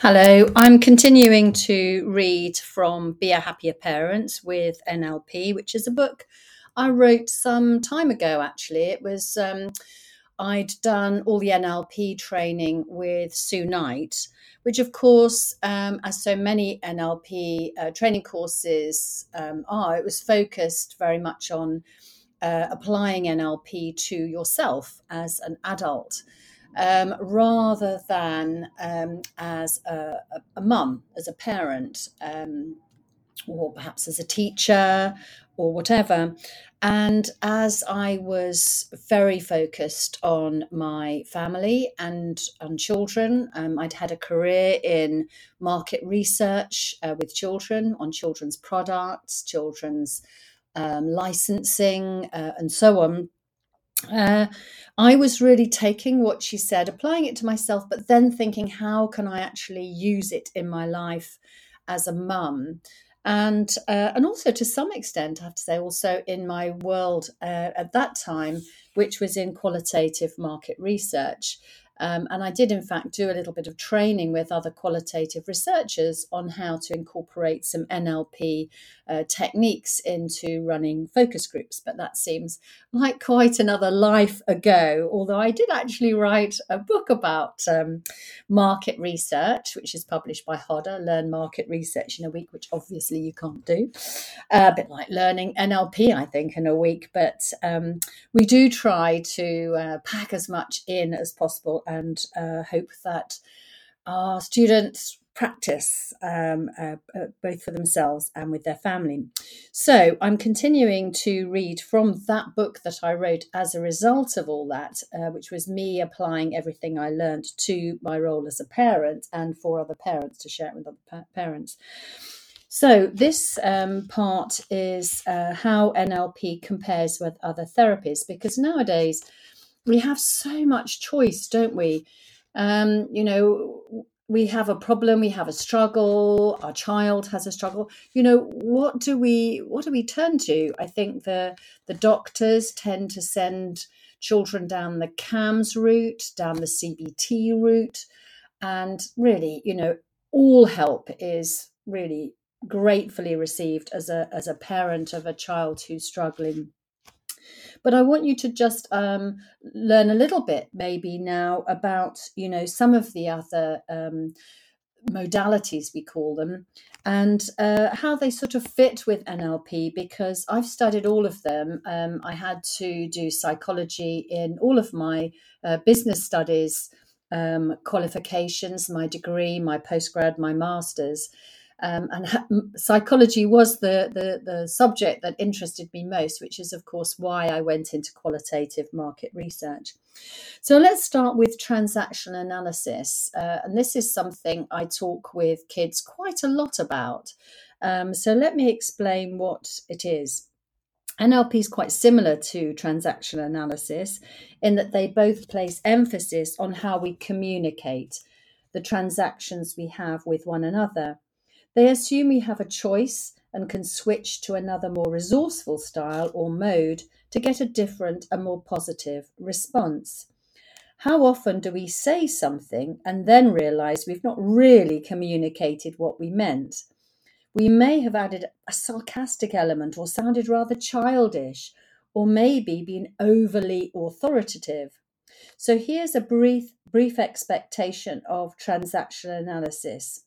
Hello, I'm continuing to read from Be a Happier Parent with NLP, which is a book I wrote some time ago, actually. It was, um, I'd done all the NLP training with Sue Knight, which, of course, um, as so many NLP uh, training courses um, are, it was focused very much on uh, applying NLP to yourself as an adult um, rather than um, as a, a, mum, as a parent, um, or perhaps as a teacher or whatever. And as I was very focused on my family and on children, um, I'd had a career in market research uh, with children on children's products, children's um, licensing, uh, and so on uh, I was really taking what she said, applying it to myself, but then thinking, how can I actually use it in my life as a mum? And uh, and also to some extent, I have to say, also in my world uh, at that time, which was in qualitative market research. Um, and I did, in fact, do a little bit of training with other qualitative researchers on how to incorporate some NLP uh, techniques into running focus groups. But that seems like quite another life ago, although I did actually write a book about um, market research, which is published by Hodder, Learn Market Research in a Week, which obviously you can't do. Uh, a bit like learning NLP, I think, in a week. But um, we do try to uh, pack as much in as possible and uh, hope that our students practice um, uh, uh, both for themselves and with their family. So I'm continuing to read from that book that I wrote as a result of all that, uh, which was me applying everything I learned to my role as a parent and for other parents to share it with other pa- parents. So, this um, part is uh, how NLP compares with other therapies because nowadays we have so much choice, don't we? Um, you know, we have a problem, we have a struggle, our child has a struggle. You know, what do we what do we turn to? I think the the doctors tend to send children down the CAMHS route, down the CBT route, and really, you know, all help is really gratefully received as a as a parent of a child who's struggling but I want you to just um, learn a little bit, maybe now, about you know some of the other um, modalities we call them, and uh, how they sort of fit with NLP. Because I've studied all of them. Um, I had to do psychology in all of my uh, business studies. Um, qualifications, my degree, my postgrad, my master's, um, and ha- psychology was the, the, the subject that interested me most, which is, of course, why I went into qualitative market research. So let's start with transaction analysis. Uh, and this is something I talk with kids quite a lot about. Um, so let me explain what it is. NLP is quite similar to transaction analysis in that they both place emphasis on how we communicate the transactions we have with one another. They assume we have a choice and can switch to another more resourceful style or mode to get a different and more positive response. How often do we say something and then realize we've not really communicated what we meant? We may have added a sarcastic element or sounded rather childish, or maybe been overly authoritative. So here's a brief brief expectation of transactional analysis.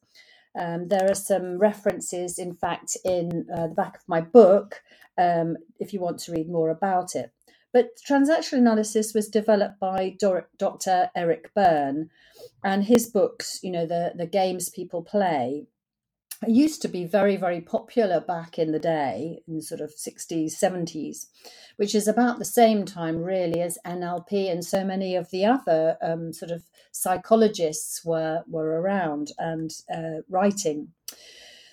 Um, there are some references, in fact, in uh, the back of my book um, if you want to read more about it. But transactional analysis was developed by Dr. Eric Berne, and his books, you know, the, the games people play, used to be very, very popular back in the day, in the sort of 60s, 70s, which is about the same time, really, as NLP and so many of the other um, sort of psychologists were, were around and uh, writing.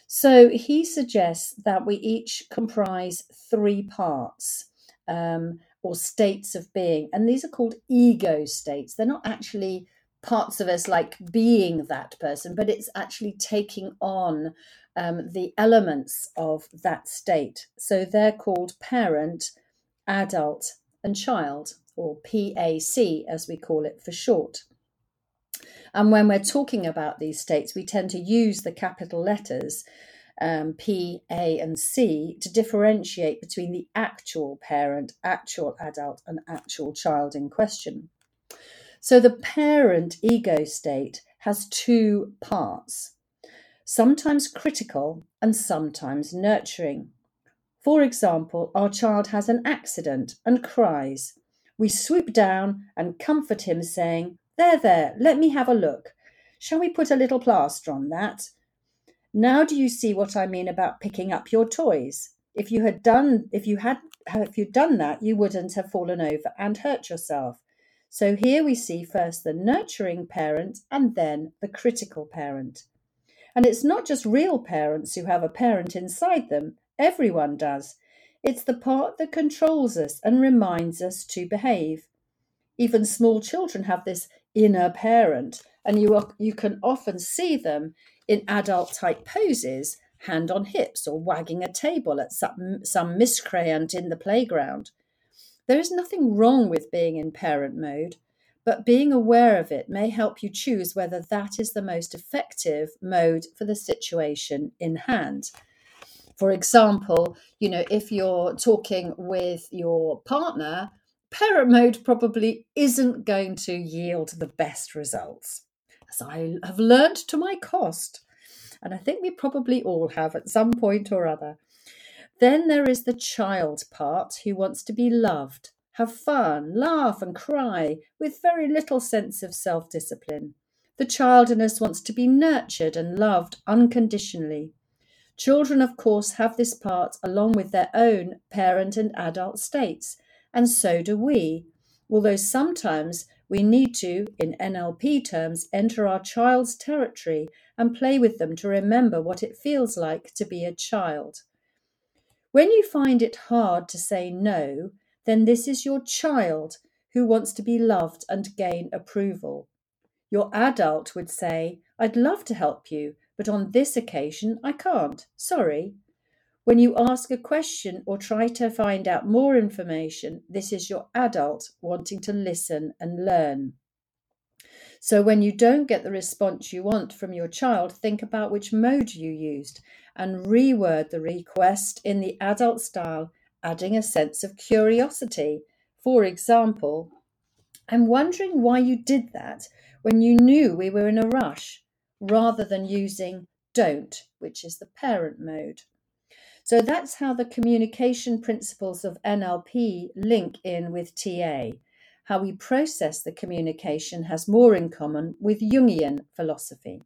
So he suggests that we each comprise three parts. Um, or states of being. And these are called ego states. They're not actually parts of us like being that person, but it's actually taking on um, the elements of that state. So they're called parent, adult, and child, or PAC as we call it for short. And when we're talking about these states, we tend to use the capital letters um, P, A, and C to differentiate between the actual parent, actual adult, and actual child in question. So the parent ego state has two parts, sometimes critical and sometimes nurturing. For example, our child has an accident and cries. We swoop down and comfort him, saying, There, there, let me have a look. Shall we put a little plaster on that? Now do you see what I mean about picking up your toys? If you had done if you had if you'd done that, you wouldn't have fallen over and hurt yourself. So here we see first the nurturing parent and then the critical parent. And it's not just real parents who have a parent inside them, everyone does. It's the part that controls us and reminds us to behave. Even small children have this inner parent, and you, are, you can often see them in adult type poses, hand on hips or wagging a table at some, some miscreant in the playground. There is nothing wrong with being in parent mode, but being aware of it may help you choose whether that is the most effective mode for the situation in hand. For example, you know, if you're talking with your partner, parent mode probably isn't going to yield the best results as I have learned to my cost. And I think we probably all have at some point or other. Then there is the child part who wants to be loved, have fun, laugh, and cry with very little sense of self discipline. The child in us wants to be nurtured and loved unconditionally. Children, of course, have this part along with their own parent and adult states, and so do we, although sometimes we need to, in NLP terms, enter our child's territory and play with them to remember what it feels like to be a child. When you find it hard to say no, then this is your child who wants to be loved and gain approval. Your adult would say, I'd love to help you, but on this occasion I can't. Sorry. When you ask a question or try to find out more information, this is your adult wanting to listen and learn. So, when you don't get the response you want from your child, think about which mode you used and reword the request in the adult style, adding a sense of curiosity. For example, I'm wondering why you did that when you knew we were in a rush, rather than using don't, which is the parent mode. So that's how the communication principles of NLP link in with TA. How we process the communication has more in common with Jungian philosophy.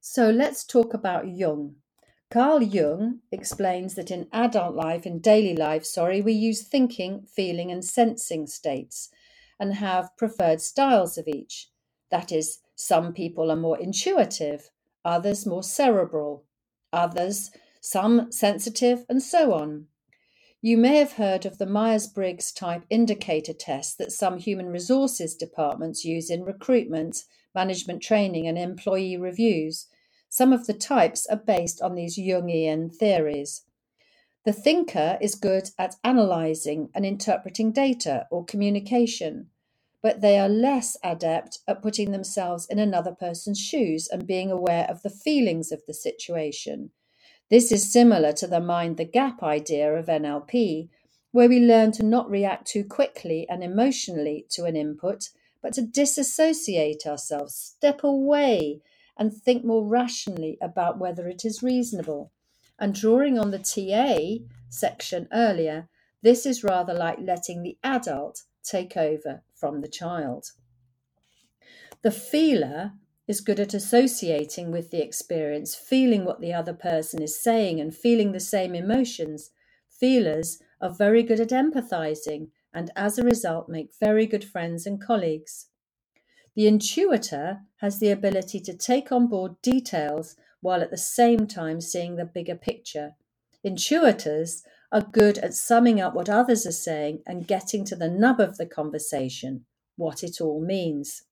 So let's talk about Jung. Carl Jung explains that in adult life, in daily life, sorry, we use thinking, feeling, and sensing states and have preferred styles of each. That is, some people are more intuitive, others more cerebral, others some sensitive, and so on. You may have heard of the Myers Briggs type indicator test that some human resources departments use in recruitment, management training, and employee reviews. Some of the types are based on these Jungian theories. The thinker is good at analyzing and interpreting data or communication, but they are less adept at putting themselves in another person's shoes and being aware of the feelings of the situation this is similar to the mind the gap idea of NLP, where we learn to not react too quickly and emotionally to an input, but to disassociate ourselves, step away, and think more rationally about whether it is reasonable. And drawing on the TA section earlier, this is rather like letting the adult take over from the child. The feeler is good at associating with the experience, feeling what the other person is saying, and feeling the same emotions. Feelers are very good at empathizing and, as a result, make very good friends and colleagues. The intuitor has the ability to take on board details while at the same time seeing the bigger picture. Intuitors are good at summing up what others are saying and getting to the nub of the conversation, what it all means.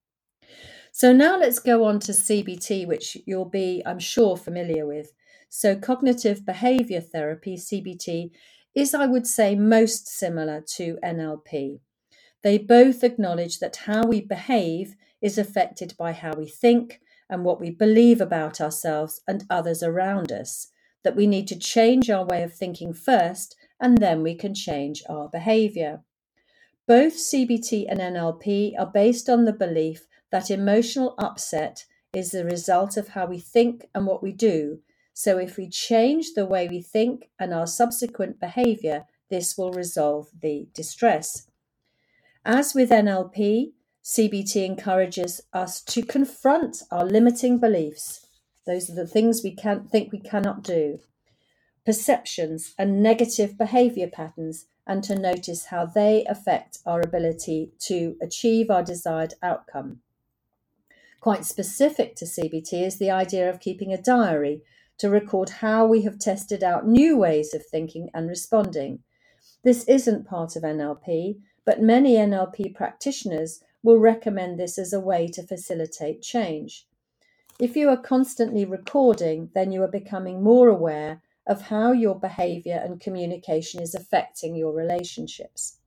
So now let's go on to CBT, which you'll be, I'm sure, familiar with. So cognitive behavior therapy, CBT, is, I would say, most similar to NLP. They both acknowledge that how we behave is affected by how we think and what we believe about ourselves and others around us, that we need to change our way of thinking first and then we can change our behavior. Both CBT and NLP are based on the belief that emotional upset is the result of how we think and what we do. So, if we change the way we think and our subsequent behavior, this will resolve the distress. As with NLP, CBT encourages us to confront our limiting beliefs. Those are the things we can't think we cannot do, perceptions and negative behavior patterns, and to notice how they affect our ability to achieve our desired outcome. Quite specific to CBT is the idea of keeping a diary to record how we have tested out new ways of thinking and responding. This isn't part of NLP, but many NLP practitioners will recommend this as a way to facilitate change. If you are constantly recording, then you are becoming more aware of how your behavior and communication is affecting your relationships.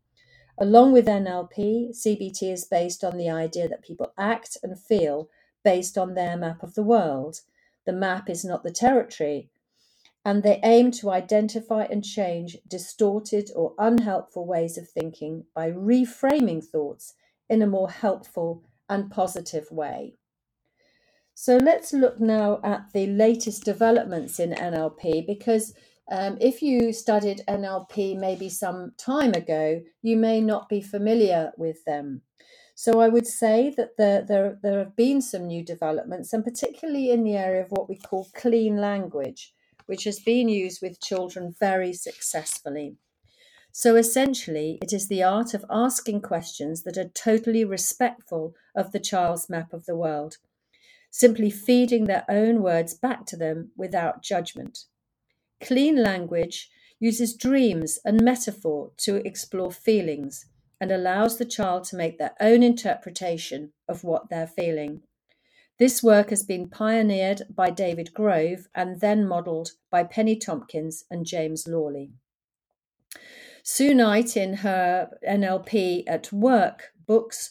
Along with NLP, CBT is based on the idea that people act and feel based on their map of the world. The map is not the territory, and they aim to identify and change distorted or unhelpful ways of thinking by reframing thoughts in a more helpful and positive way. So let's look now at the latest developments in NLP because um, if you studied NLP maybe some time ago, you may not be familiar with them. So I would say that there, there, there have been some new developments, and particularly in the area of what we call clean language, which has been used with children very successfully. So essentially, it is the art of asking questions that are totally respectful of the child's map of the world, simply feeding their own words back to them without judgment. Clean language uses dreams and metaphor to explore feelings and allows the child to make their own interpretation of what they're feeling. This work has been pioneered by David Grove and then modelled by Penny Tompkins and James Lawley. Sue Knight, in her NLP at Work books,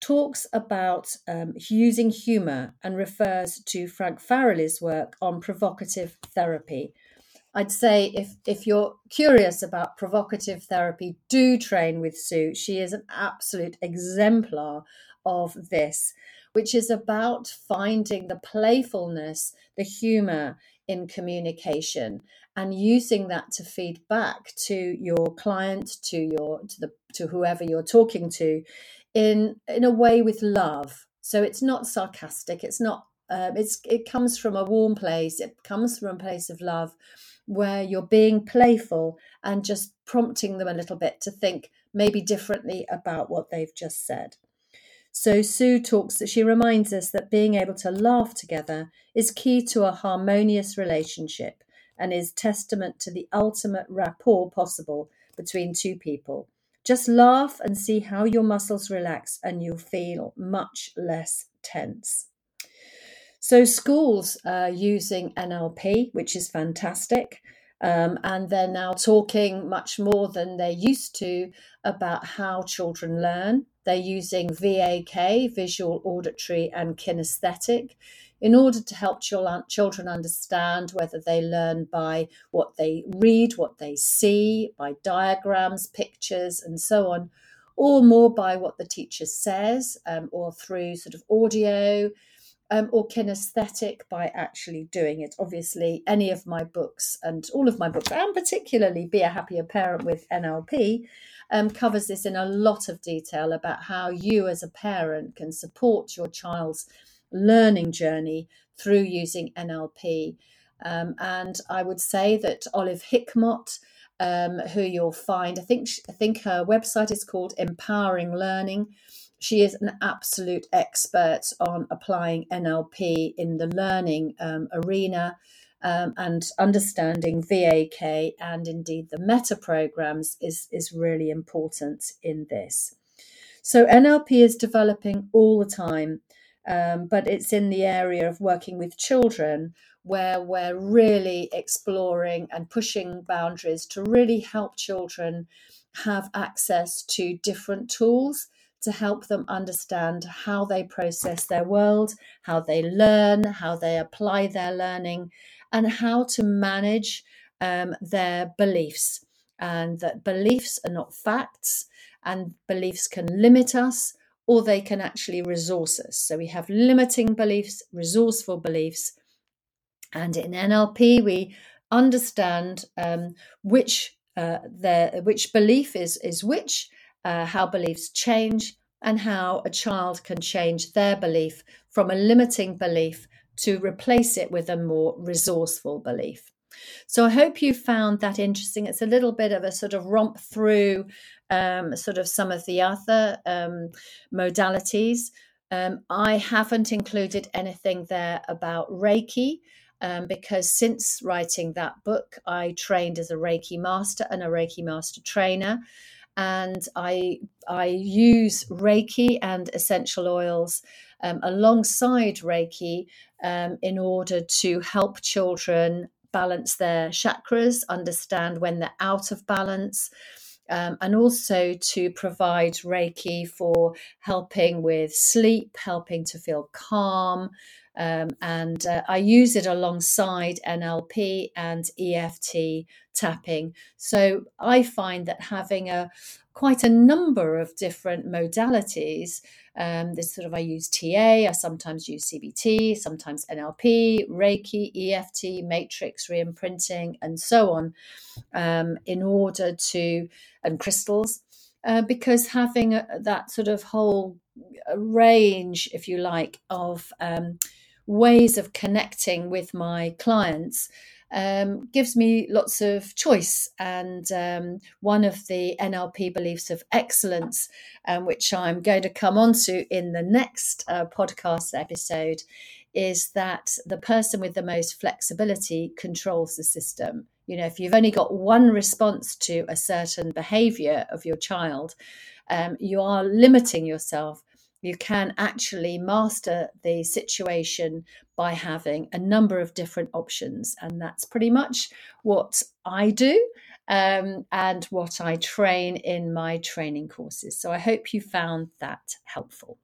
talks about um, using humour and refers to Frank Farrelly's work on provocative therapy, I'd say if if you're curious about provocative therapy, do train with Sue. She is an absolute exemplar of this, which is about finding the playfulness, the humor in communication and using that to feed back to your client to your to the to whoever you're talking to in in a way with love so it's not sarcastic it's not um, it's it comes from a warm place it comes from a place of love where you're being playful and just prompting them a little bit to think maybe differently about what they've just said. So Sue talks that she reminds us that being able to laugh together is key to a harmonious relationship and is testament to the ultimate rapport possible between two people. Just laugh and see how your muscles relax and you'll feel much less tense. So schools are using NLP, which is fantastic. Um, and they're now talking much more than they used to about how children learn. They're using VAK, visual, auditory, and kinesthetic, in order to help children understand whether they learn by what they read, what they see, by diagrams, pictures, and so on, or more by what the teacher says, um, or through sort of audio um, or kinesthetic by actually doing it. Obviously, any of my books and all of my books, and particularly Be a Happier Parent with NLP, um, covers this in a lot of detail about how you as a parent can support your child's learning journey through using NLP. Um, and I would say that Olive Hickmott, um, who you'll find, I think I think her website is called Empowering Learning she is an absolute expert on applying NLP in the learning um, arena um, and understanding VAK and indeed the meta programs is, is really important in this. So, NLP is developing all the time, um, but it's in the area of working with children where we're really exploring and pushing boundaries to really help children have access to different tools to help them understand how they process their world, how they learn, how they apply their learning, and how to manage um, their beliefs. And that beliefs are not facts, and beliefs can limit us or they can actually resource us. So we have limiting beliefs, resourceful beliefs. And in NLP, we understand um, which uh, which belief is is which, uh, how beliefs change, and how a child can change their belief from a limiting belief to replace it with a more resourceful belief. So I hope you found that interesting. It's a little bit of a sort of romp through um, sort of some of the other um, modalities. Um, I haven't included anything there about Reiki. Um, because since writing that book, I trained as a Reiki master and a Reiki master trainer and I I use Reiki and essential oils um, alongside Reiki um, in order to help children balance their chakras, understand when they're out of balance. Um, and also to provide Reiki for helping with sleep, helping to feel calm. Um, and uh, I use it alongside NLP and EFT tapping. So I find that having a quite a number of different modalities. Um, this sort of I use TA, I sometimes use CBT, sometimes NLP, Reiki, EFT, matrix reimprinting, and so on, um, in order to and crystals. Uh, because having a, that sort of whole range, if you like, of um, ways of connecting with my clients um, gives me lots of choice. And um, one of the NLP beliefs of excellence, um, which I'm going to come on to in the next uh, podcast episode, is that the person with the most flexibility controls the system. You know, if you've only got one response to a certain behavior of your child, um, you are limiting yourself you can actually master the situation by having a number of different options. And that's pretty much what I do um, and what I train in my training courses. So I hope you found that helpful.